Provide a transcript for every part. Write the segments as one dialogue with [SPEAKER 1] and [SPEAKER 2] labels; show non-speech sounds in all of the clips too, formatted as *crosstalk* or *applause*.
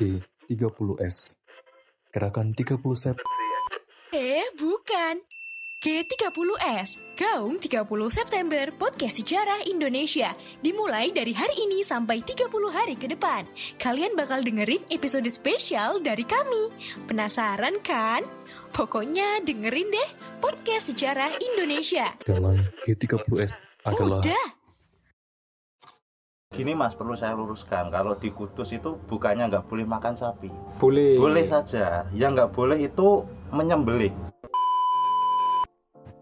[SPEAKER 1] G30S. Gerakan 30 Sep
[SPEAKER 2] Eh, bukan. G30S, Gaung 30 September Podcast Sejarah Indonesia Dimulai dari hari ini sampai 30 hari ke depan Kalian bakal dengerin episode spesial dari kami Penasaran kan? Pokoknya dengerin deh Podcast Sejarah Indonesia
[SPEAKER 1] dalam G30S adalah
[SPEAKER 2] Udah,
[SPEAKER 3] Gini mas, perlu saya luruskan. Kalau di Kudus itu bukannya nggak boleh makan sapi.
[SPEAKER 4] Boleh.
[SPEAKER 3] Boleh saja. Yang nggak boleh itu menyembelih.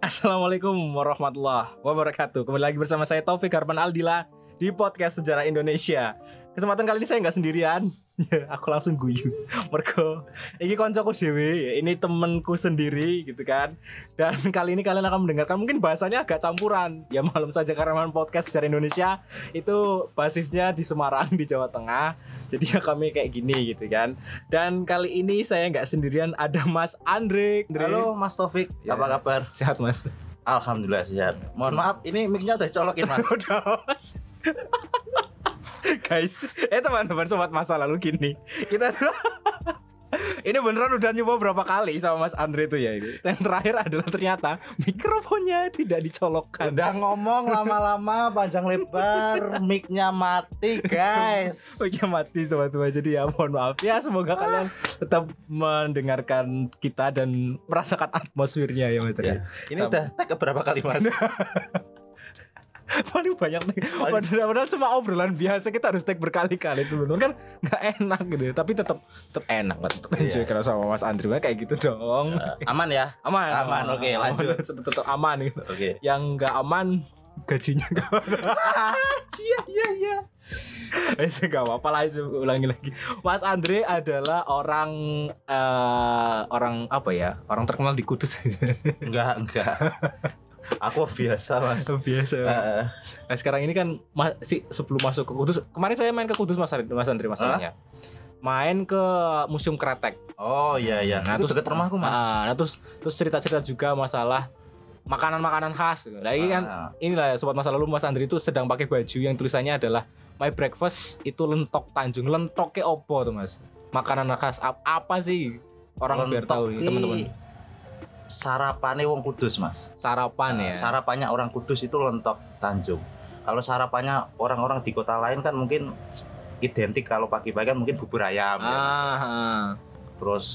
[SPEAKER 4] Assalamualaikum warahmatullahi wabarakatuh. Kembali lagi bersama saya Taufik Harman Aldila di podcast Sejarah Indonesia. Kesempatan kali ini saya nggak sendirian. *laughs* Ya, aku langsung guyu. *laughs* Mergo ini koncoku dewe, ini temenku sendiri gitu kan. Dan *laughs* kali ini kalian akan mendengarkan mungkin bahasanya agak campuran. Ya maklum saja karena podcast Sejarah Indonesia itu basisnya di Semarang di Jawa Tengah. Jadi ya kami kayak gini gitu kan. Dan kali ini saya nggak sendirian, ada Mas Andre. Andre.
[SPEAKER 3] Halo Mas Taufik,
[SPEAKER 4] Ya.
[SPEAKER 3] apa kabar?
[SPEAKER 4] Sehat Mas.
[SPEAKER 3] Alhamdulillah sehat. Mohon maaf, ini mic-nya udah colokin mas.
[SPEAKER 4] Udah, Mas. *laughs* Guys, eh teman-teman sobat masa lalu gini. Kita tuh *laughs* ini beneran udah nyoba berapa kali sama Mas Andre tuh ya ini. Yang terakhir adalah ternyata mikrofonnya tidak dicolokkan.
[SPEAKER 3] Udah ngomong lama-lama panjang lebar, *laughs* mic-nya mati guys.
[SPEAKER 4] Iya mati teman-teman jadi ya mohon maaf ya semoga kalian tetap mendengarkan kita dan merasakan atmosfernya ya Mas Andre.
[SPEAKER 3] Ini udah tag berapa kali mas?
[SPEAKER 4] Paling banyak tag. Padahal, padahal cuma obrolan biasa kita harus tag berkali-kali bener kan nggak enak gitu ya. tapi tetap tetap enak lah tetap enjoy kalau sama Mas Andri Wah, kayak gitu dong
[SPEAKER 3] Aman ya?
[SPEAKER 4] aman
[SPEAKER 3] Aman, oke, lanjut. *laughs*
[SPEAKER 4] tetap, tetap aman gitu
[SPEAKER 3] Oke.
[SPEAKER 4] yang nggak aman gajinya nggak *laughs* iya iya iya Eh, nggak apa-apa lah, ulangi lagi. Mas Andre adalah orang eh, orang apa ya? Orang terkenal di Kudus.
[SPEAKER 3] Enggak, enggak. *laughs* Aku biasa mas.
[SPEAKER 4] Biasa.
[SPEAKER 3] Heeh.
[SPEAKER 4] Nah sekarang ini kan masih sebelum masuk ke Kudus kemarin saya main ke Kudus Mas Andri, Mas Andri masalahnya. Main ke Museum Kretek.
[SPEAKER 3] Oh iya iya.
[SPEAKER 4] Nah,
[SPEAKER 3] Itu
[SPEAKER 4] terus-
[SPEAKER 3] dekat rumahku mas.
[SPEAKER 4] Ah, nah terus terus cerita-cerita juga masalah makanan-makanan khas. Nah ini kan
[SPEAKER 3] Ah.
[SPEAKER 4] inilah sobat masa lalu Mas Andri itu sedang pakai baju yang tulisannya adalah My Breakfast itu lentok Tanjung. Lentoknya opo tuh Mas? Makanan khas ap- apa sih? Orang biar tahu
[SPEAKER 3] Lentok
[SPEAKER 4] teman-teman.
[SPEAKER 3] Sarapannya wong Kudus mas.
[SPEAKER 4] Sarapan
[SPEAKER 3] Nah,
[SPEAKER 4] ya.
[SPEAKER 3] Sarapannya orang Kudus itu lentok Tanjung. Kalau sarapannya orang-orang di kota lain kan mungkin identik kalau pagi-pagi kan mungkin bubur ayam, ya.
[SPEAKER 4] Ah, ah.
[SPEAKER 3] terus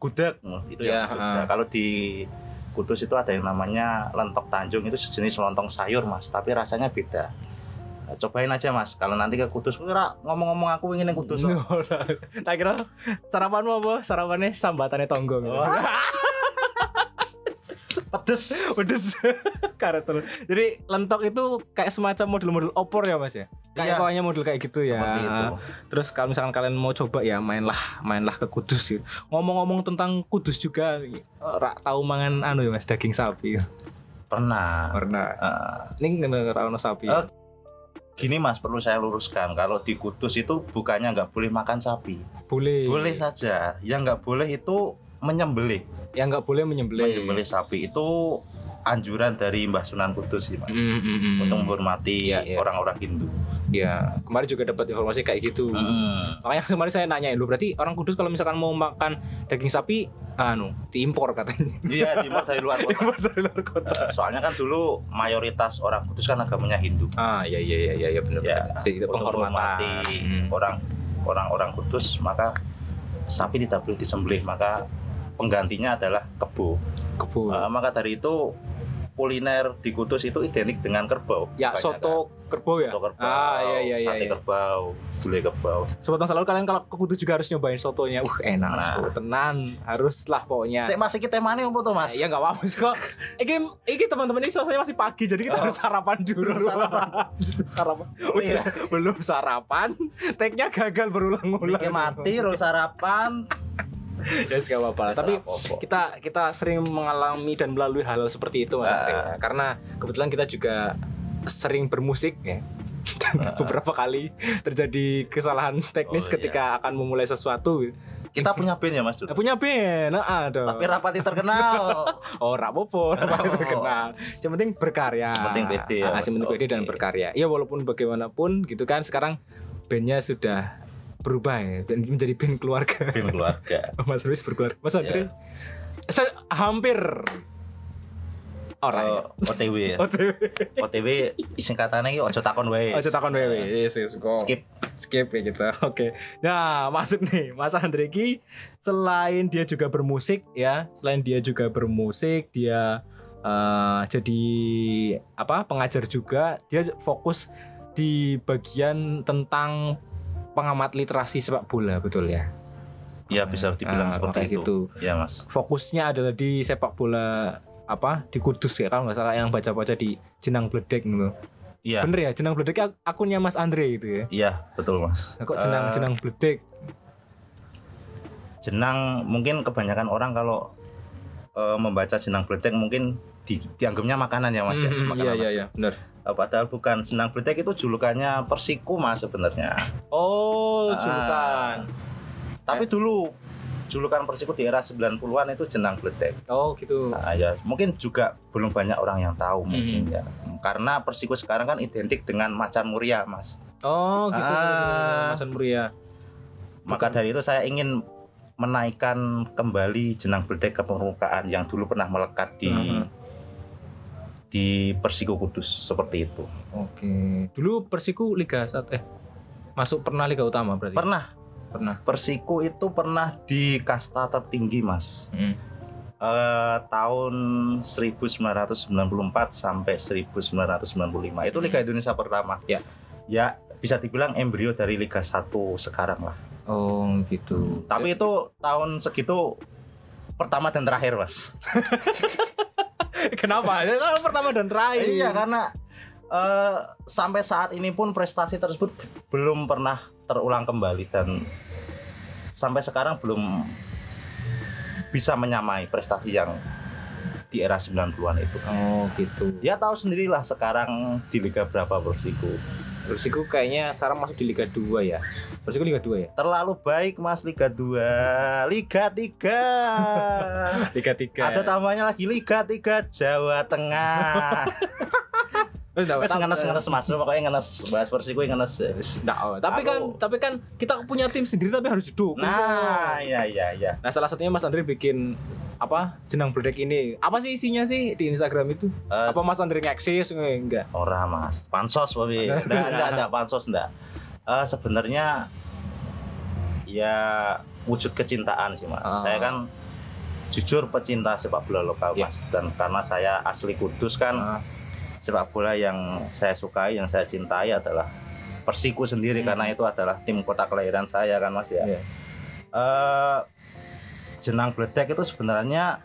[SPEAKER 3] gudeg, Nah, itu
[SPEAKER 4] Ya,
[SPEAKER 3] yang Jogja.
[SPEAKER 4] ah.
[SPEAKER 3] Kalau di Kudus itu ada yang namanya lentok Tanjung itu sejenis lontong sayur mas, tapi rasanya beda. Nah, cobain aja mas, kalau nanti ke Kudus, kira ngomong-ngomong aku ingin yang Kudus. *laughs*
[SPEAKER 4] tak kira sarapanmu apa? Sarapannya sambatannya tonggo. gitu.
[SPEAKER 3] Oh. *laughs* Pedes. *laughs*
[SPEAKER 4] Pedes. *laughs* Karet telur. Jadi lentok itu kayak semacam model-model opor ya mas ya? Kayak
[SPEAKER 3] Iya.
[SPEAKER 4] pokoknya model kayak gitu ya.
[SPEAKER 3] Seperti itu.
[SPEAKER 4] Terus kalau misalkan kalian mau coba ya mainlah mainlah ke Kudus gitu. Ngomong-ngomong tentang Kudus juga, rak tahu mangan anu ya mas daging sapi.
[SPEAKER 3] Pernah.
[SPEAKER 4] Pernah.
[SPEAKER 3] Eh,
[SPEAKER 4] Ini tahu sapi.
[SPEAKER 3] Oh. Gini mas, perlu saya luruskan. Kalau di Kudus itu bukannya nggak boleh makan sapi.
[SPEAKER 4] boleh.
[SPEAKER 3] Boleh saja. Yang nggak boleh itu menyembelih.
[SPEAKER 4] Yang nggak boleh menyembelih.
[SPEAKER 3] Menyembelih sapi itu anjuran dari Mbah Sunan Kudus sih mas.
[SPEAKER 4] Mm, mm, mm.
[SPEAKER 3] Untuk menghormati
[SPEAKER 4] Iya, iya.
[SPEAKER 3] orang-orang Hindu.
[SPEAKER 4] Ya, kemarin juga dapat informasi kayak gitu.
[SPEAKER 3] Mm-mm.
[SPEAKER 4] Makanya kemarin saya nanya lu berarti orang Kudus kalau misalkan mau makan daging sapi anu diimpor katanya.
[SPEAKER 3] Iya, diimpor dari luar *laughs* kota.
[SPEAKER 4] Dari luar kota.
[SPEAKER 3] Soalnya kan dulu mayoritas orang Kudus kan agamanya Hindu.
[SPEAKER 4] Ah iya iya iya iya ya, benar
[SPEAKER 3] Ya,
[SPEAKER 4] benar.
[SPEAKER 3] Menghormati
[SPEAKER 4] Hmm.
[SPEAKER 3] orang orang-orang Kudus maka sapi tidak boleh disembelih maka penggantinya adalah kebo.
[SPEAKER 4] Kebo.
[SPEAKER 3] Eh, maka dari itu kuliner di Kudus itu identik dengan kerbau.
[SPEAKER 4] ya
[SPEAKER 3] Kebanyakan.
[SPEAKER 4] soto kerbau ya.
[SPEAKER 3] Soto kerbau,
[SPEAKER 4] Ah iya iya iya.
[SPEAKER 3] sate
[SPEAKER 4] iya.
[SPEAKER 3] kerbau, gulai kerbau.
[SPEAKER 4] Sobat masa lalu kalian kalau ke Kudus juga harus nyobain sotonya. Uh enak
[SPEAKER 3] Nah.
[SPEAKER 4] so. tenan haruslah pokoknya.
[SPEAKER 3] Sik masih kita mana apa tuh Mas?
[SPEAKER 4] Ya nggak apa-apa sih kok. Iki iki teman-teman ini suasananya masih pagi jadi kita
[SPEAKER 3] Oh.
[SPEAKER 4] harus sarapan dulu.
[SPEAKER 3] Sarapan. *laughs*
[SPEAKER 4] sarapan.
[SPEAKER 3] Oh, iya.
[SPEAKER 4] Belum sarapan. Tag-nya gagal berulang-ulang.
[SPEAKER 3] Iki mati *laughs* terus sarapan. *laughs*
[SPEAKER 4] ya gak apa-apa. Tapi
[SPEAKER 3] Apa-apa.
[SPEAKER 4] kita kita sering mengalami dan melalui hal seperti itu Mas ya. Karena kebetulan kita juga sering bermusik ya. Dan
[SPEAKER 3] Ah.
[SPEAKER 4] beberapa kali terjadi kesalahan teknis
[SPEAKER 3] Oh, iya.
[SPEAKER 4] ketika akan memulai sesuatu.
[SPEAKER 3] kita punya band ya Mas?
[SPEAKER 4] Nah, punya band, nah, ada.
[SPEAKER 3] Tapi rapati terkenal. *laughs*
[SPEAKER 4] Oh, rapopo,
[SPEAKER 3] Ra
[SPEAKER 4] rapati terkenal. Yang penting berkarya.
[SPEAKER 3] Yang penting pede ya,
[SPEAKER 4] Ah,
[SPEAKER 3] Mas.
[SPEAKER 4] yang penting pede dan berkarya. Ya walaupun bagaimanapun gitu kan sekarang bandnya sudah berubah ya dan menjadi band keluarga.
[SPEAKER 3] Band keluarga. *laughs*
[SPEAKER 4] Mas Ruis berkeluarga. Mas
[SPEAKER 3] Ya.
[SPEAKER 4] Andre se- hampir orang ya. *laughs*
[SPEAKER 3] Eh, OTW ya.
[SPEAKER 4] OTW.
[SPEAKER 3] OTW singkatannya iki ojo takon wae.
[SPEAKER 4] Oh, cetakon wewe. Yes, yes, go.
[SPEAKER 3] Skip.
[SPEAKER 4] skip ya gitu. *laughs* Oke. Nah, masuk nih Mas Andre Ki selain dia juga bermusik ya, selain dia juga bermusik, dia eh, jadi apa? pengajar juga, dia fokus di bagian tentang pengamat literasi sepak bola, betul ya?
[SPEAKER 3] Iya bisa dibilang
[SPEAKER 4] Ah,
[SPEAKER 3] seperti itu.
[SPEAKER 4] gitu.
[SPEAKER 3] Iya mas.
[SPEAKER 4] Fokusnya adalah di sepak bola apa di Kudus ya kalau nggak salah yang baca-baca di Jenang Bledek gitu.
[SPEAKER 3] Iya.
[SPEAKER 4] Bener ya Jenang Bledek ak- akunnya Mas Andre itu ya.
[SPEAKER 3] Iya betul mas.
[SPEAKER 4] Nah, kok Jenang
[SPEAKER 3] Eh,
[SPEAKER 4] Jenang Bledek?
[SPEAKER 3] jenang mungkin kebanyakan orang kalau eh, membaca jenang bledek mungkin di, dianggapnya makanan ya mas ya.
[SPEAKER 4] Hmm,
[SPEAKER 3] Makanan,
[SPEAKER 4] Iya
[SPEAKER 3] Mas.
[SPEAKER 4] iya iya benar.
[SPEAKER 3] Eh, padahal bukan jenang bledek itu julukannya persiku mas sebenarnya.
[SPEAKER 4] Oh,
[SPEAKER 3] Ah.
[SPEAKER 4] julukan.
[SPEAKER 3] Tapi dulu julukan persiku di era 90-an itu jenang bledek.
[SPEAKER 4] Oh, gitu.
[SPEAKER 3] Nah, ya mungkin juga belum banyak orang yang tahu mungkin
[SPEAKER 4] Hmm.
[SPEAKER 3] ya. Karena persiku sekarang kan identik dengan macan muria mas.
[SPEAKER 4] Oh, gitu.
[SPEAKER 3] Ah.
[SPEAKER 4] Mas Muria.
[SPEAKER 3] Maka dari itu saya ingin menaikkan kembali jenang bledek ke permukaan yang dulu pernah melekat di
[SPEAKER 4] Mhm.
[SPEAKER 3] Di Persiku Kudus seperti itu.
[SPEAKER 4] Oke. Dulu Persiku Liga 1 eh masuk pernah Liga Utama berarti.
[SPEAKER 3] Pernah
[SPEAKER 4] Pernah.
[SPEAKER 3] Persiku itu pernah di kasta tertinggi mas.
[SPEAKER 4] Hmm.
[SPEAKER 3] Eh, tahun 1994 sampai 1995 itu Liga Indonesia pertama.
[SPEAKER 4] Ya.
[SPEAKER 3] Ya bisa dibilang embrio dari Liga 1 sekarang lah.
[SPEAKER 4] Oh, gitu.
[SPEAKER 3] Tapi itu tahun segitu pertama dan terakhir mas. *laughs* *laughs*
[SPEAKER 4] kenapa? *laughs* Kan pertama dan terakhir.
[SPEAKER 3] Iya karena eh, sampai saat ini pun prestasi tersebut belum pernah terulang kembali dan sampai sekarang belum bisa menyamai prestasi yang di era 90-an itu.
[SPEAKER 4] Oh, gitu.
[SPEAKER 3] Ya tahu sendirilah sekarang di liga berapa Persiku.
[SPEAKER 4] Persiku kayaknya sekarang masuk di Liga 2 ya. Persiku Liga 2 ya?
[SPEAKER 3] Terlalu baik Mas Liga 2, Liga 3. *laughs*
[SPEAKER 4] Liga 3.
[SPEAKER 3] Ada tambahnya lagi Liga 3 Jawa Tengah. *laughs* Wes ngenes-ngenes Mas, pokoknya ngenes bahas Persiku ngenes.
[SPEAKER 4] Nah, oh, tapi kan tapi kan kita punya tim sendiri tapi harus didukung.
[SPEAKER 3] Nah, iya iya iya.
[SPEAKER 4] Nah, salah satunya Mas Andre bikin apa? Jenang bledek ini. Apa sih isinya sih di Instagram itu?
[SPEAKER 3] Eh,
[SPEAKER 4] apa Mas Andre ngeksis enggak?
[SPEAKER 3] Ora mas, pansos Bobi. Enggak, enggak, enggak, pansos enggak. Eh, sebenarnya ya wujud kecintaan sih mas.
[SPEAKER 4] Ah.
[SPEAKER 3] Saya kan jujur pecinta sepak bola lokal
[SPEAKER 4] Ya.
[SPEAKER 3] mas. Dan karena saya asli Kudus kan,
[SPEAKER 4] Ah.
[SPEAKER 3] sepak bola yang saya sukai, yang saya cintai adalah Persiku sendiri
[SPEAKER 4] Hmm.
[SPEAKER 3] karena itu adalah tim kota kelahiran saya kan mas ya.
[SPEAKER 4] Iya.
[SPEAKER 3] Eh, Jenang Bledek itu sebenarnya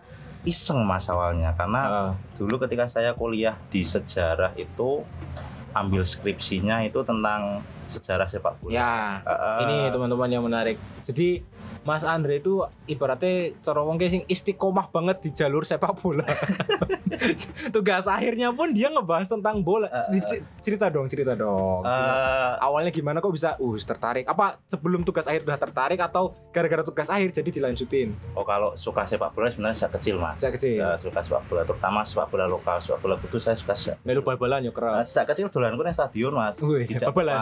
[SPEAKER 3] iseng mas awalnya karena
[SPEAKER 4] Ah.
[SPEAKER 3] dulu ketika saya kuliah di sejarah itu ambil skripsinya itu tentang sejarah sepak bola.
[SPEAKER 4] Ya,
[SPEAKER 3] Eh,
[SPEAKER 4] ini teman-teman yang menarik. Jadi Mas Andre itu ibaratnya cara wong sing istiqomah banget di jalur sepak bola. *laughs* Tugas akhirnya pun dia ngebahas tentang bola. Dic- cerita dong, cerita dong.
[SPEAKER 3] eh,
[SPEAKER 4] Awalnya gimana kok bisa uh tertarik? Apa sebelum tugas akhir udah tertarik atau gara-gara tugas akhir jadi dilanjutin?
[SPEAKER 3] oh kalau suka sepak bola sebenarnya sejak kecil mas.
[SPEAKER 4] Sejak kecil.
[SPEAKER 3] Ya, suka sepak bola, terutama sepak bola lokal, sepak bola kudus saya suka.
[SPEAKER 4] Melu bal-balan yo keras.
[SPEAKER 3] sejak kecil dolanku nang stadion mas.
[SPEAKER 4] Wih, bal-balan?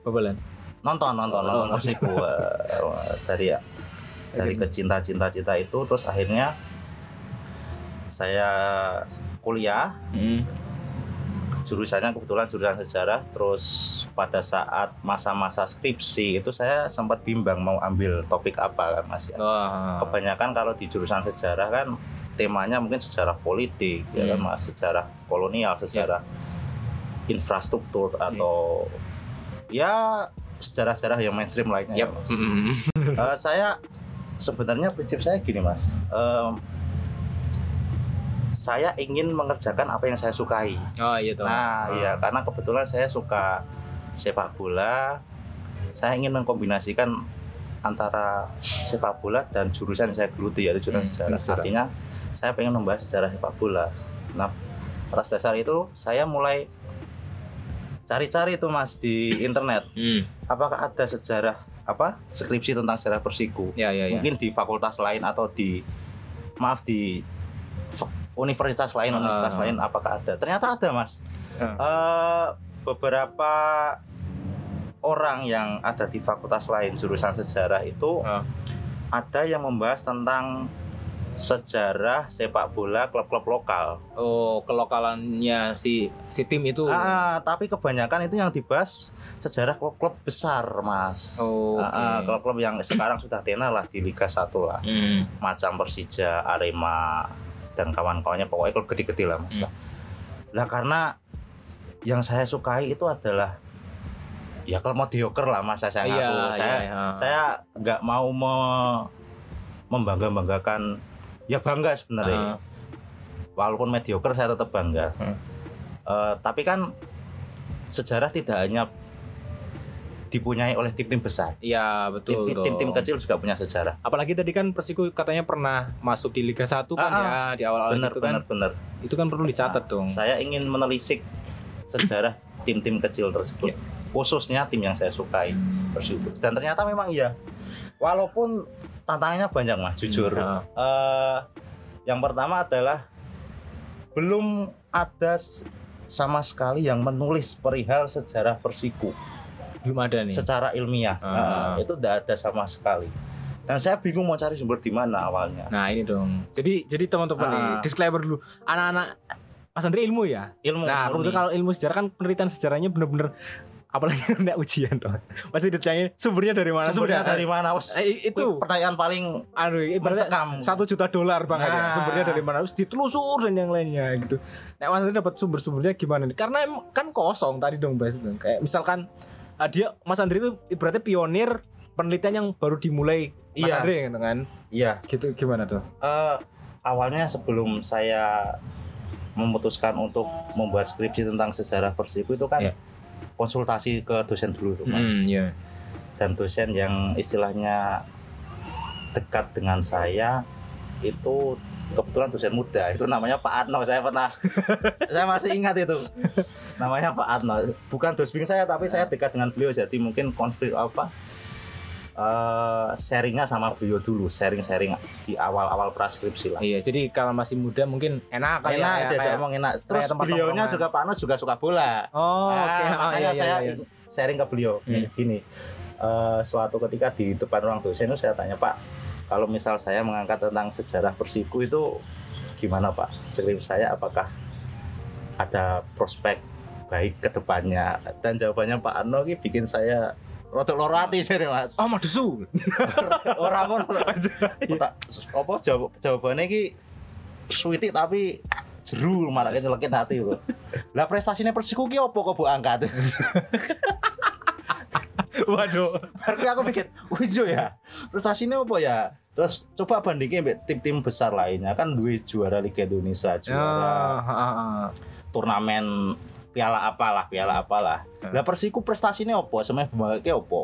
[SPEAKER 4] Bal-balan.
[SPEAKER 3] Nonton nonton
[SPEAKER 4] Oh,
[SPEAKER 3] nonton. Persiku eh, *laughs* dari ya dari kecinta cinta cinta itu terus akhirnya saya kuliah
[SPEAKER 4] Hmm.
[SPEAKER 3] jurusannya kebetulan jurusan sejarah terus pada saat masa-masa skripsi itu saya sempat bimbang mau ambil topik apa kan mas ya
[SPEAKER 4] Wah.
[SPEAKER 3] kebanyakan kalau di jurusan sejarah kan temanya mungkin sejarah politik ya kan
[SPEAKER 4] Hmm.
[SPEAKER 3] mas sejarah kolonial sejarah infrastruktur atau ya sejarah-sejarah yang mainstream lainnya ya. Mas.
[SPEAKER 4] Mm-mm.
[SPEAKER 3] Eh, saya sebenarnya prinsip saya gini mas Em, saya ingin mengerjakan apa yang saya sukai
[SPEAKER 4] Oh iya toh.
[SPEAKER 3] Nah, iya karena kebetulan saya suka sepak bola. Saya ingin mengkombinasikan antara sepak bola dan jurusan yang saya geluti yaitu jurusan
[SPEAKER 4] Hmm,
[SPEAKER 3] sejarah.
[SPEAKER 4] sejarah.
[SPEAKER 3] Artinya saya pengen membahas sejarah sepak bola. Nah, atas dasar itu saya mulai cari-cari itu Mas di internet.
[SPEAKER 4] Hmm.
[SPEAKER 3] Apakah ada sejarah apa skripsi tentang sejarah Persiku?
[SPEAKER 4] Ya ya ya.
[SPEAKER 3] Mungkin di fakultas lain atau di maaf di universitas lain,
[SPEAKER 4] Ah.
[SPEAKER 3] universitas lain apakah ada? Ternyata ada, Mas
[SPEAKER 4] Ah.
[SPEAKER 3] Eh, beberapa orang yang ada di fakultas lain jurusan sejarah itu
[SPEAKER 4] Ah.
[SPEAKER 3] ada yang membahas tentang sejarah sepak bola klub-klub lokal.
[SPEAKER 4] Oh, kelokalannya si si tim itu.
[SPEAKER 3] Ah, tapi kebanyakan itu yang dibahas sejarah klub-klub besar, Mas.
[SPEAKER 4] Oh,
[SPEAKER 3] Ah, ah,
[SPEAKER 4] oke.
[SPEAKER 3] klub-klub yang sekarang sudah tenar lah di Liga 1 lah.
[SPEAKER 4] Hmm.
[SPEAKER 3] Macam Persija, Arema dan kawan-kawannya pokoknya klub gede-gede lah, Mas.
[SPEAKER 4] Hmm.
[SPEAKER 3] Lah karena yang saya sukai itu adalah ya kalau mediocre lah Mas saya
[SPEAKER 4] Iya.
[SPEAKER 3] Saya
[SPEAKER 4] iya, iya.
[SPEAKER 3] saya nggak mau me- membangga-banggakan ya bangga sebenarnya.
[SPEAKER 4] Ah.
[SPEAKER 3] Walaupun mediocre saya tetap bangga.
[SPEAKER 4] Hmm.
[SPEAKER 3] Eh, tapi kan sejarah tidak hanya dipunyai oleh tim-tim besar.
[SPEAKER 4] Iya, betul.
[SPEAKER 3] Tim-tim kecil juga punya sejarah.
[SPEAKER 4] Apalagi tadi kan Persiku katanya pernah masuk di Liga 1 kan
[SPEAKER 3] Ah, ah.
[SPEAKER 4] ya di awal-awal
[SPEAKER 3] Benar,
[SPEAKER 4] itu kan.
[SPEAKER 3] benar, benar.
[SPEAKER 4] Itu kan perlu dicatat dong.
[SPEAKER 3] Saya ingin menelisik sejarah tim-tim kecil tersebut,
[SPEAKER 4] Iya.
[SPEAKER 3] khususnya tim yang saya sukai Persibo. Dan ternyata memang iya. Walaupun tantangannya banyak mas, jujur.
[SPEAKER 4] Hmm,
[SPEAKER 3] Eh, yang pertama adalah belum ada sama sekali yang menulis perihal sejarah Persiku
[SPEAKER 4] Belum ada nih.
[SPEAKER 3] secara ilmiah.
[SPEAKER 4] Ah.
[SPEAKER 3] Eh, itu tidak ada sama sekali. Dan saya bingung mau cari sumber di mana awalnya.
[SPEAKER 4] Nah, ini dong. Jadi jadi teman-teman
[SPEAKER 3] Ah.
[SPEAKER 4] nih, disclaimer dulu. Anak-anak Mas Andri ilmu ya.
[SPEAKER 3] Ilmu.
[SPEAKER 4] Nah, kalau ilmu sejarah kan penelitian sejarahnya bener-bener apalagi *laughs* kena ujian tuh. Pasti ditanya sumbernya dari mana?
[SPEAKER 3] sumbernya dari mana? Wes,
[SPEAKER 4] Eh, itu
[SPEAKER 3] pertanyaan paling
[SPEAKER 4] aduh ibaratnya satu juta dolar bang
[SPEAKER 3] Nah.
[SPEAKER 4] sumbernya dari mana terus ditelusur dan yang lainnya gitu nah mas Andri dapat sumber-sumbernya gimana nih karena kan kosong tadi dong bahas kayak misalkan ah, dia mas Andri itu ibaratnya pionir penelitian yang baru dimulai mas
[SPEAKER 3] Iya.
[SPEAKER 4] Andri gitu kan
[SPEAKER 3] Iya.
[SPEAKER 4] gitu gimana tuh
[SPEAKER 3] Eh, awalnya sebelum saya memutuskan untuk membuat skripsi tentang sejarah Persiku itu kan
[SPEAKER 4] Iya.
[SPEAKER 3] Konsultasi ke dosen dulu tuh, Mas.
[SPEAKER 4] iya.
[SPEAKER 3] Dan dosen yang istilahnya dekat dengan saya itu kebetulan dosen muda. Itu namanya Pak Atno saya pernah *laughs* saya masih ingat itu. Namanya Pak Atno bukan dosbing saya tapi saya dekat dengan beliau. Jadi mungkin konflik apa eh sharingnya sama beliau dulu sharing-sharing di awal-awal praskripsi lah.
[SPEAKER 4] Iya jadi kalau masih muda mungkin enak kayak
[SPEAKER 3] enak
[SPEAKER 4] ya, kayak-
[SPEAKER 3] ngomong enak. Terus
[SPEAKER 4] tempat
[SPEAKER 3] beliaunya juga Pak Ano juga suka bola.
[SPEAKER 4] Oh
[SPEAKER 3] Nah,
[SPEAKER 4] oke Oh,
[SPEAKER 3] makanya
[SPEAKER 4] iya,
[SPEAKER 3] saya
[SPEAKER 4] iya, iya.
[SPEAKER 3] sharing ke beliau.
[SPEAKER 4] Hmm.
[SPEAKER 3] gini eh, suatu ketika di depan ruang dosen itu saya tanya Pak kalau misal saya mengangkat tentang sejarah Persiku itu gimana Pak? Skrip saya apakah ada prospek baik ke depannya? Dan jawabannya Pak Ano ini bikin saya rotok lorati sih mas?
[SPEAKER 4] Oh madusu *laughs*
[SPEAKER 3] orang pun tak apa jawab jawabannya ki sweetie tapi jeru malah nyelekit hati loh lah prestasinya Persiku ki apa kok bu angkat? *laughs*
[SPEAKER 4] Waduh.
[SPEAKER 3] Berarti aku mikir wih Jo ya prestasinya apa ya? Terus coba bandingin mbak tim-tim besar lainnya. Kan dua juara Liga Indonesia
[SPEAKER 4] ya
[SPEAKER 3] juara
[SPEAKER 4] ah, ah, ah.
[SPEAKER 3] turnamen piala apalah piala apalah.
[SPEAKER 4] Hmm.
[SPEAKER 3] lah Persiku prestasinya apa? Semuanya bangga apa?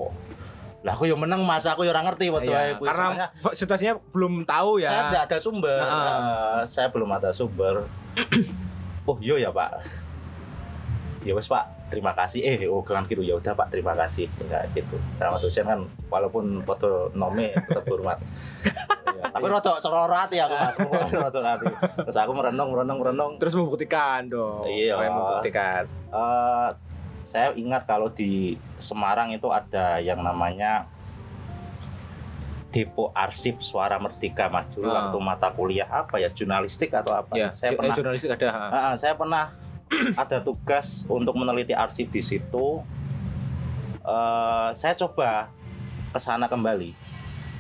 [SPEAKER 3] Lah aku yang menang masa aku yang ngerti waktu
[SPEAKER 4] Iya,
[SPEAKER 3] aku
[SPEAKER 4] karena situasinya belum tahu ya.
[SPEAKER 3] Saya tidak ada sumber.
[SPEAKER 4] Nah.
[SPEAKER 3] Eh, saya belum ada sumber. *coughs* Oh iya ya pak. Ya wes pak terima kasih. Eh oh kan gitu ya udah pak terima kasih. Ya gitu. Sama dosen kan walaupun foto nome tetap hormat. Ya, *laughs* tapi rotok cerorot ya aku mas. Rotok hati. Terus aku merenung merenung merenung.
[SPEAKER 4] Terus membuktikan dong.
[SPEAKER 3] Iya.
[SPEAKER 4] Membuktikan?
[SPEAKER 3] Eh, saya ingat kalau di Semarang itu ada yang namanya Depo Arsip Suara Merdeka Mas. Dulu
[SPEAKER 4] Ah.
[SPEAKER 3] waktu mata kuliah apa ya jurnalistik atau apa.
[SPEAKER 4] Ya
[SPEAKER 3] saya
[SPEAKER 4] eh,
[SPEAKER 3] pernah
[SPEAKER 4] jurnalistik ada
[SPEAKER 3] saya pernah ada tugas untuk meneliti arsip di situ Eh, saya coba ke sana kembali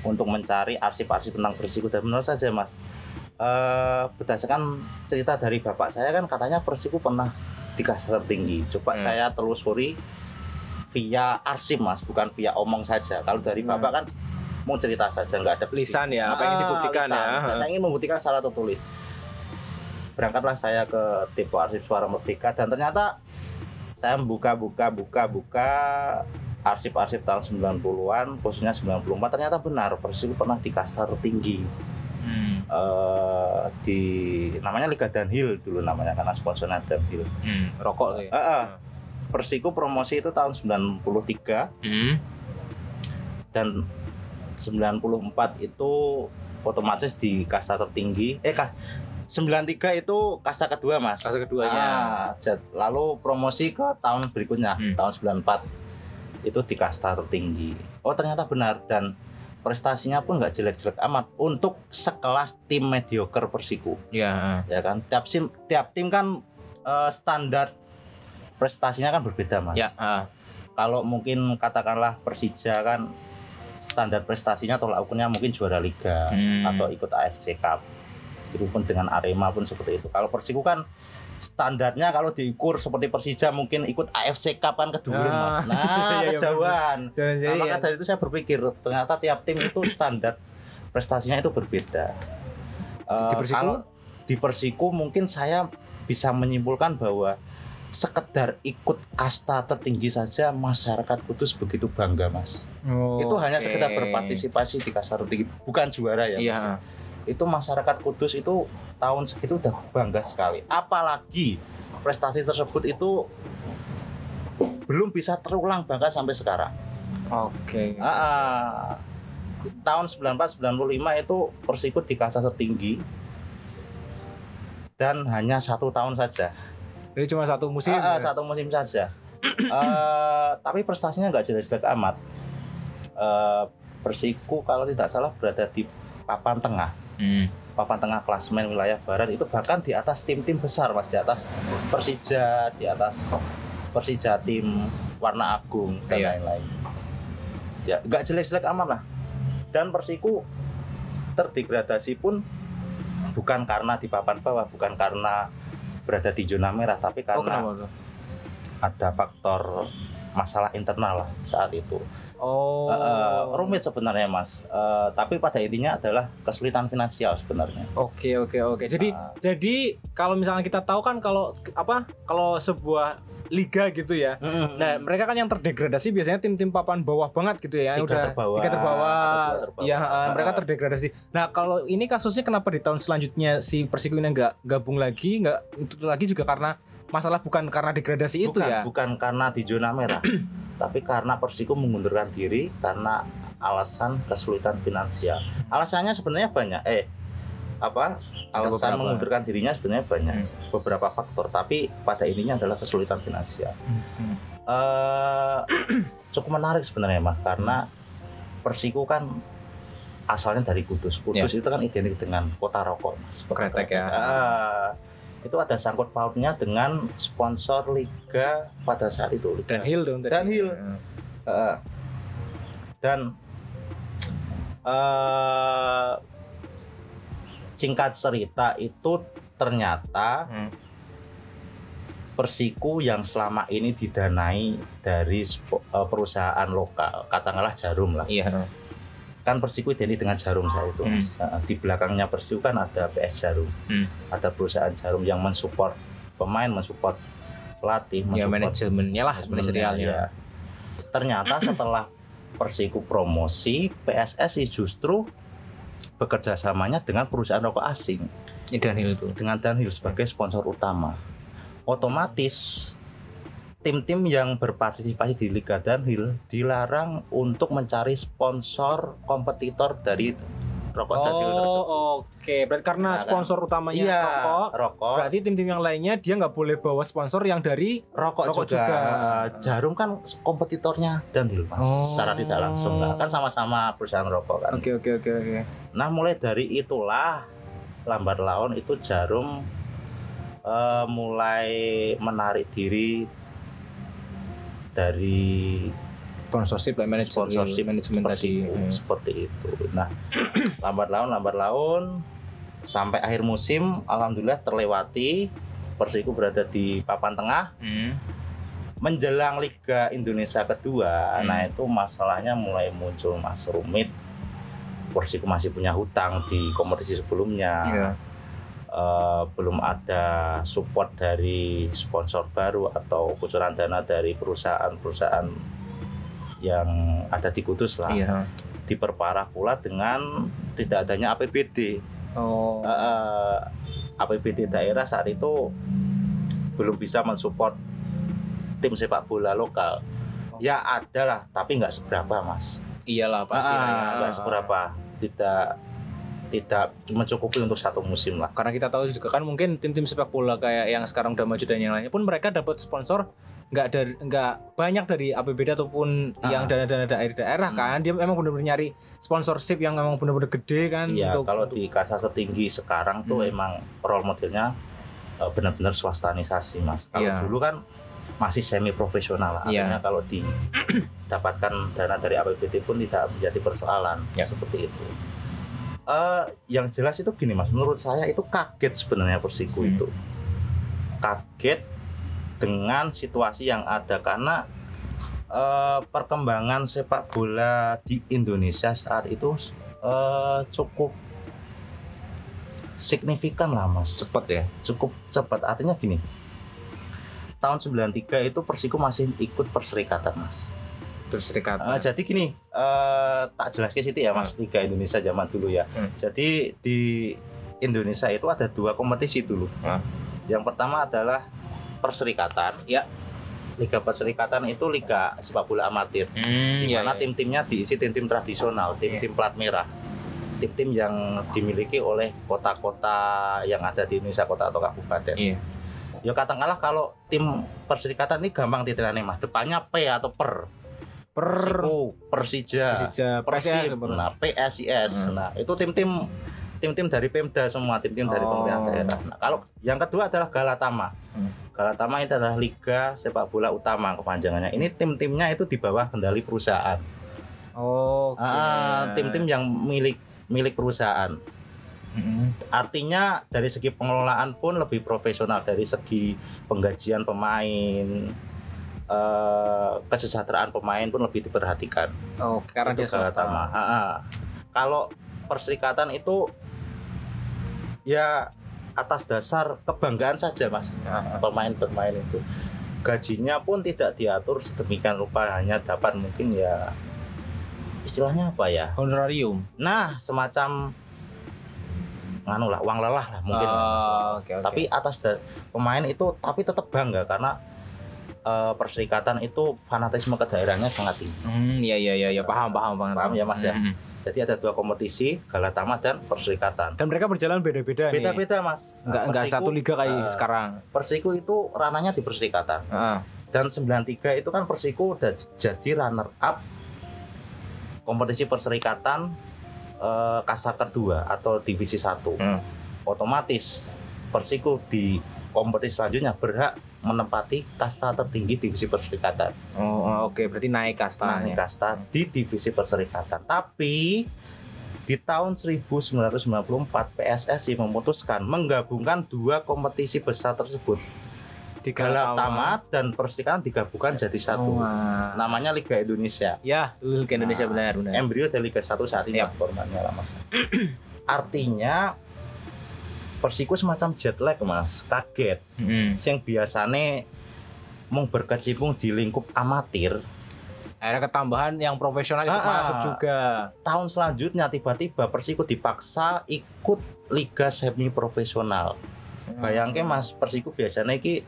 [SPEAKER 3] untuk mencari arsip-arsip tentang Persiku dan benar saja mas Eh, berdasarkan cerita dari bapak saya kan katanya Persiku pernah di kasta tertinggi coba
[SPEAKER 4] Hmm.
[SPEAKER 3] saya telusuri via arsip mas bukan via omong saja kalau dari
[SPEAKER 4] Hmm.
[SPEAKER 3] bapak kan mau cerita saja nggak ada bukti.
[SPEAKER 4] lisan ya apa yang
[SPEAKER 3] Ah,
[SPEAKER 4] dibuktikan
[SPEAKER 3] lisan.
[SPEAKER 4] ya
[SPEAKER 3] Saya ingin membuktikan secara tertulis. Berangkatlah saya ke tipe arsip suara merdeka. Dan ternyata saya buka buka buka buka arsip-arsip tahun 90-an khususnya 94 ternyata benar Persiku pernah di kasta tertinggi
[SPEAKER 4] Hmm,
[SPEAKER 3] eh, di namanya Liga Danhil dulu namanya karena sponsornya Danhil.
[SPEAKER 4] hmm, rokok ya
[SPEAKER 3] Eh, eh, Persiku promosi itu tahun 93
[SPEAKER 4] Hmm.
[SPEAKER 3] dan 94 itu otomatis di kasta tertinggi. Eh kah 93 itu kasta kedua mas
[SPEAKER 4] Kasta keduanya.
[SPEAKER 3] Ah, jad- lalu promosi ke tahun berikutnya
[SPEAKER 4] Hmm.
[SPEAKER 3] tahun 94 itu di kasta tertinggi. Oh ternyata benar dan prestasinya pun nggak jelek-jelek amat untuk sekelas tim mediocre Persiku
[SPEAKER 4] Iya.
[SPEAKER 3] ya kan tiap tim tiap tim kan eh, standar prestasinya kan berbeda mas
[SPEAKER 4] Ya. ah.
[SPEAKER 3] kalau mungkin katakanlah Persija kan standar prestasinya tolak ukurnya mungkin juara liga
[SPEAKER 4] Hmm.
[SPEAKER 3] atau ikut AFC Cup itu pun dengan Arema pun seperti itu kalau Persiku kan standarnya kalau diukur seperti Persija mungkin ikut AFC Cup kan kedua
[SPEAKER 4] Ah,
[SPEAKER 3] mas *laughs* nah
[SPEAKER 4] iya, iya,
[SPEAKER 3] kejauhan
[SPEAKER 4] Dan
[SPEAKER 3] Nah, maka dari itu saya berpikir ternyata tiap tim itu standar prestasinya itu berbeda. Eh,
[SPEAKER 4] Di Persiku?
[SPEAKER 3] Kalau di Persiku mungkin saya bisa menyimpulkan bahwa sekedar ikut kasta tertinggi saja masyarakat Kudus begitu bangga mas.
[SPEAKER 4] Oh,
[SPEAKER 3] itu hanya
[SPEAKER 4] oke.
[SPEAKER 3] sekedar berpartisipasi di kasta tertinggi, bukan juara ya.
[SPEAKER 4] Iya.
[SPEAKER 3] Mas. Itu masyarakat Kudus itu tahun segitu udah bangga sekali. Apalagi prestasi tersebut itu belum bisa terulang bahkan sampai sekarang.
[SPEAKER 4] Oke.
[SPEAKER 3] Ah, ah. tahun 94 95 itu Persiku di kasta tertinggi dan hanya satu tahun saja.
[SPEAKER 4] Jadi cuma satu musim.
[SPEAKER 3] Ah,
[SPEAKER 4] ya?
[SPEAKER 3] satu musim saja. Eh, tapi prestasinya nggak jelek-jelek amat. Eh, Persiku kalau tidak salah berada di papan tengah,
[SPEAKER 4] Hmm.
[SPEAKER 3] papan tengah klasmen wilayah barat itu bahkan di atas tim-tim besar mas, di atas Persija, di atas Persija tim warna agung dan
[SPEAKER 4] Iya.
[SPEAKER 3] lain-lain. Ya nggak jelek-jelek amat lah. Dan Persiku terdegradasi pun bukan karena di papan bawah, bukan karena berada di zona merah, tapi
[SPEAKER 4] Oh
[SPEAKER 3] karena
[SPEAKER 4] tuh?
[SPEAKER 3] ada faktor masalah internal lah saat itu.
[SPEAKER 4] Oh.
[SPEAKER 3] Eh, rumit sebenarnya mas, Eh, tapi pada intinya adalah kesulitan finansial sebenarnya.
[SPEAKER 4] Oke oke oke. Jadi
[SPEAKER 3] Ah.
[SPEAKER 4] jadi kalau misalnya kita tahu kan kalau apa kalau sebuah liga gitu ya. Nah, mereka kan yang terdegradasi biasanya tim-tim papan bawah banget gitu ya,
[SPEAKER 3] Tiga
[SPEAKER 4] udah
[SPEAKER 3] terbawah,
[SPEAKER 4] tiga terbawah.
[SPEAKER 3] terbawah.
[SPEAKER 4] Ya, eh, mereka terdegradasi. Nah, kalau ini kasusnya kenapa di tahun selanjutnya si Persiku ini nggak gabung lagi, nggak itu lagi juga karena masalah bukan karena degradasi itu
[SPEAKER 3] bukan,
[SPEAKER 4] ya.
[SPEAKER 3] bukan karena di zona merah, tapi karena Persiku mengundurkan diri karena alasan kesulitan finansial. Alasannya sebenarnya banyak. Eh, apa? Alasan
[SPEAKER 4] beberapa.
[SPEAKER 3] mengundurkan dirinya sebenarnya banyak.
[SPEAKER 4] Hmm.
[SPEAKER 3] Beberapa faktor, tapi pada intinya adalah kesulitan finansial.
[SPEAKER 4] Hmm.
[SPEAKER 3] eh *clears throat* cukup menarik sebenarnya mah karena Persiku kan asalnya dari Kudus. Kudus itu kan identik dengan kota rokok, Mas. Kota
[SPEAKER 4] Kretek ya.
[SPEAKER 3] Ah, itu ada sangkut pautnya dengan sponsor liga pada saat itu. Liga.
[SPEAKER 4] Dan Hill dong.
[SPEAKER 3] Dan Hill. Ah. dan eh singkat cerita itu ternyata
[SPEAKER 4] Hmm.
[SPEAKER 3] Persiku yang selama ini didanai dari eh, perusahaan lokal, katakanlah Jarum lah.
[SPEAKER 4] Iya.
[SPEAKER 3] Kan Persiku identik dengan Jarum saat itu.
[SPEAKER 4] Hmm.
[SPEAKER 3] Nah, di belakangnya Persiku kan ada PS Jarum,
[SPEAKER 4] Hmm.
[SPEAKER 3] ada perusahaan Jarum yang mensupport pemain, mensupport pelatih,
[SPEAKER 4] Ya
[SPEAKER 3] mensupport
[SPEAKER 4] manajemennya lah, manajerialnya.
[SPEAKER 3] ya. Ternyata *clears throat* setelah Persiku promosi, PSSI justru bekerja samanya dengan perusahaan rokok asing
[SPEAKER 4] Hill itu.
[SPEAKER 3] dengan Dunhill sebagai sponsor utama. Otomatis tim-tim yang berpartisipasi di Liga Dunhill dilarang untuk mencari sponsor kompetitor dari rokok Dunhill tersebut.
[SPEAKER 4] Oh, oke. Berarti karena
[SPEAKER 3] Nah, kan.
[SPEAKER 4] sponsor utamanya
[SPEAKER 3] Iya,
[SPEAKER 4] rokok,
[SPEAKER 3] rokok.
[SPEAKER 4] berarti tim-tim yang lainnya dia nggak boleh bawa sponsor yang dari
[SPEAKER 3] rokok,
[SPEAKER 4] rokok
[SPEAKER 3] juga.
[SPEAKER 4] juga.
[SPEAKER 3] Jarum kan kompetitornya Dunhill mas,
[SPEAKER 4] Oh.
[SPEAKER 3] secara tidak langsung kan kan sama-sama perusahaan rokok kan.
[SPEAKER 4] Oke oke oke oke.
[SPEAKER 3] Nah mulai dari itulah lambat laun itu Jarum eh, mulai menarik diri dari
[SPEAKER 4] Sponsorship lah manajemen
[SPEAKER 3] sponsorship
[SPEAKER 4] manajemen tadi. Hmm.
[SPEAKER 3] seperti itu. Nah *clears throat* lambat laun lambat laun sampai akhir musim alhamdulillah terlewati Persiku berada di papan tengah
[SPEAKER 4] Hmm.
[SPEAKER 3] menjelang Liga Indonesia kedua,
[SPEAKER 4] Hmm.
[SPEAKER 3] nah itu masalahnya mulai muncul mas rumit. Persiku masih punya hutang di kompetisi sebelumnya,
[SPEAKER 4] Iya.
[SPEAKER 3] Eh, belum ada support dari sponsor baru atau kucuran dana dari perusahaan-perusahaan yang ada di Kudus lah.
[SPEAKER 4] Iya.
[SPEAKER 3] Diperparah pula dengan tidak adanya APBD.
[SPEAKER 4] Oh.
[SPEAKER 3] Eh, eh, APBD daerah saat itu belum bisa mensupport tim sepak bola lokal. Ya ada lah, tapi nggak seberapa mas.
[SPEAKER 4] Iyalah pasti lah ya.
[SPEAKER 3] Ah, nggak seberapa, tidak tidak mencukupi untuk satu musim lah.
[SPEAKER 4] Karena kita tahu juga kan mungkin tim-tim sepak bola kayak yang sekarang udah maju dan yang lainnya pun mereka dapat sponsor nggak dari nggak banyak dari APBD ataupun
[SPEAKER 3] Ah.
[SPEAKER 4] yang dana-dana dari daerah
[SPEAKER 3] Hmm.
[SPEAKER 4] kan dia memang benar-benar nyari sponsorship yang memang benar-benar gede kan
[SPEAKER 3] Iya,
[SPEAKER 4] untuk
[SPEAKER 3] kalau di kasta tertinggi sekarang tuh
[SPEAKER 4] Hmm.
[SPEAKER 3] emang role modelnya eh, benar-benar swastanisasi, Mas. Kalau
[SPEAKER 4] Iya.
[SPEAKER 3] dulu kan masih semi profesional,
[SPEAKER 4] Iya.
[SPEAKER 3] artinya kalau didapatkan dana dari APBD pun tidak menjadi persoalan
[SPEAKER 4] Ya.
[SPEAKER 3] seperti itu. Eh, yang jelas itu gini, Mas. Menurut saya itu kaget sebenarnya Persiku
[SPEAKER 4] Hmm.
[SPEAKER 3] itu. Kaget dengan situasi yang ada karena eh, perkembangan sepak bola di Indonesia saat itu eh, cukup signifikan lah mas
[SPEAKER 4] cepet ya
[SPEAKER 3] cukup cepat artinya gini tahun 93 itu Persiku masih ikut perserikatan mas
[SPEAKER 4] berserikatan
[SPEAKER 3] Eh, jadi gini eh, tak jelas ke situ ya mas Liga Indonesia zaman dulu ya
[SPEAKER 4] Hmm.
[SPEAKER 3] jadi di Indonesia itu ada dua kompetisi dulu
[SPEAKER 4] Ah.
[SPEAKER 3] yang pertama adalah perserikatan
[SPEAKER 4] Ya.
[SPEAKER 3] Liga Perserikatan itu liga sepak bola amatir
[SPEAKER 4] hmm,
[SPEAKER 3] di
[SPEAKER 4] iya,
[SPEAKER 3] mana
[SPEAKER 4] iya.
[SPEAKER 3] tim-timnya diisi tim-tim tradisional, tim-tim plat merah, tim-tim yang dimiliki oleh kota-kota yang ada di Indonesia, kota atau kabupaten.
[SPEAKER 4] Iya.
[SPEAKER 3] Ya katakanlah kalau tim perserikatan ini gampang titilane mas, depannya P atau per,
[SPEAKER 4] per
[SPEAKER 3] Persiku, Persija,
[SPEAKER 4] Persija
[SPEAKER 3] Persib,
[SPEAKER 4] PSIS
[SPEAKER 3] nah PSIS,
[SPEAKER 4] Hmm.
[SPEAKER 3] nah itu tim-tim tim-tim dari Pemda semua, tim-tim dari
[SPEAKER 4] Oh.
[SPEAKER 3] pemerintah daerah. Nah kalau yang kedua adalah Galatama.
[SPEAKER 4] Hmm.
[SPEAKER 3] Galatama itu adalah liga sepak bola utama kepanjangannya. Ini tim-timnya itu di bawah kendali perusahaan.
[SPEAKER 4] oke
[SPEAKER 3] Ah, tim-tim yang milik milik perusahaan.
[SPEAKER 4] Mm-mm.
[SPEAKER 3] Artinya dari segi pengelolaan pun lebih profesional dari segi penggajian pemain, eh, kesejahteraan pemain pun lebih diperhatikan.
[SPEAKER 4] oh karena
[SPEAKER 3] Itu
[SPEAKER 4] dia swasta.
[SPEAKER 3] Kalau perserikatan itu ya atas dasar kebanggaan saja, Mas. Pemain-pemain itu gajinya pun tidak diatur sedemikian rupa hanya dapat mungkin ya istilahnya apa ya
[SPEAKER 4] honorarium
[SPEAKER 3] Nah, semacam nganu lah, uang lelah lah mungkin.
[SPEAKER 4] Oh, oke oke
[SPEAKER 3] Tapi atas pemain itu tapi tetap bangga karena eh, perserikatan itu fanatisme ke daerahnya sangat tinggi.
[SPEAKER 4] Hmm, iya iya iya ya, paham paham banget.
[SPEAKER 3] Paham ya, Mas, ya?
[SPEAKER 4] Hmm.
[SPEAKER 3] Jadi ada dua kompetisi, Galatama dan Perserikatan.
[SPEAKER 4] Dan mereka berjalan beda-beda nih.
[SPEAKER 3] Beda-beda, Mas.
[SPEAKER 4] Enggak enggak satu liga kayak
[SPEAKER 3] eh,
[SPEAKER 4] sekarang.
[SPEAKER 3] Persiku itu ranahnya di Perserikatan.
[SPEAKER 4] Heeh.
[SPEAKER 3] Dan 93 itu kan Persiku udah jadi runner up kompetisi Perserikatan eh, kasta kedua atau divisi 1.
[SPEAKER 4] Hmm.
[SPEAKER 3] Otomatis Persiku di kompetisi selanjutnya berhak menempati kasta tertinggi divisi Perserikatan.
[SPEAKER 4] Oh, oh, oke berarti naik
[SPEAKER 3] Nah,
[SPEAKER 4] kastanya.
[SPEAKER 3] kasta di divisi Perserikatan. Tapi di tahun 1994 PSSI memutuskan menggabungkan dua kompetisi besar tersebut.
[SPEAKER 4] Tiga
[SPEAKER 3] Galatama dan Perserikatan digabungkan jadi satu.
[SPEAKER 4] Oh, wah.
[SPEAKER 3] Namanya Liga Indonesia.
[SPEAKER 4] Ya, Liga Indonesia
[SPEAKER 3] Nah,
[SPEAKER 4] benar benar.
[SPEAKER 3] Embrio dari Liga 1 saat ini
[SPEAKER 4] Yap.
[SPEAKER 3] formatnya lah Mas. *clears throat* Artinya Persiku semacam jet lag Mas, kaget.
[SPEAKER 4] Hmm.
[SPEAKER 3] Yang biasanya mau berkecimpung di lingkup amatir,
[SPEAKER 4] Akhirnya ketambahan yang profesional itu
[SPEAKER 3] Ah,
[SPEAKER 4] masuk
[SPEAKER 3] ah.
[SPEAKER 4] juga.
[SPEAKER 3] tahun selanjutnya tiba-tiba Persiku dipaksa ikut liga semi profesional. Bayangke Mas, Persiku biasanya iki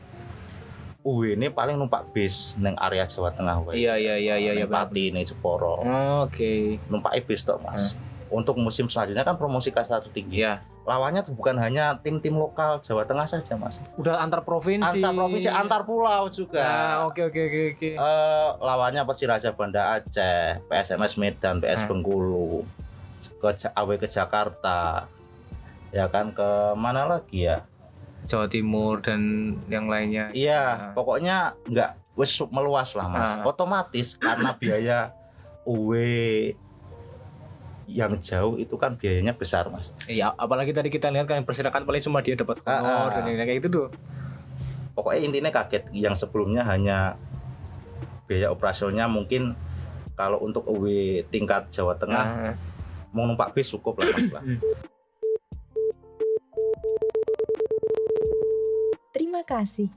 [SPEAKER 3] UW ini paling numpak bis neng area Jawa Tengah wae.
[SPEAKER 4] Iya iya iya iya iya.
[SPEAKER 3] Pati, neng Jeporo.
[SPEAKER 4] Oh, Oke.
[SPEAKER 3] Numpak bis tok Mas. Untuk musim selanjutnya kan promosi kasta tinggi.
[SPEAKER 4] Iya.
[SPEAKER 3] Lawannya tuh bukan hanya tim-tim lokal Jawa Tengah saja Mas.
[SPEAKER 4] Udah antar provinsi.
[SPEAKER 3] Antar provinsi, antar pulau juga.
[SPEAKER 4] Nah, oke oke oke oke.
[SPEAKER 3] Eh, lawannya Persiraja Banda Aceh, PSMS Medan, PS
[SPEAKER 4] Hmm.
[SPEAKER 3] Bengkulu, ke AW ke Jakarta, ya kan ke mana lagi ya?
[SPEAKER 4] Jawa Timur dan yang lainnya.
[SPEAKER 3] Iya, pokoknya nggak wes meluas lah mas.
[SPEAKER 4] Ah.
[SPEAKER 3] Otomatis karena biaya UW yang jauh itu kan biayanya besar mas.
[SPEAKER 4] Iya, apalagi tadi kita lihat kan yang persirakan paling cuma dia dapat
[SPEAKER 3] Ah,
[SPEAKER 4] honor
[SPEAKER 3] ah.
[SPEAKER 4] dan yang kayak gitu tuh.
[SPEAKER 3] Pokoknya intinya kaget. Yang sebelumnya hanya biaya operasionalnya mungkin kalau untuk UW tingkat Jawa Tengah
[SPEAKER 4] Nah,
[SPEAKER 3] mau numpak bis cukup lah mas lah.
[SPEAKER 2] Terima kasih.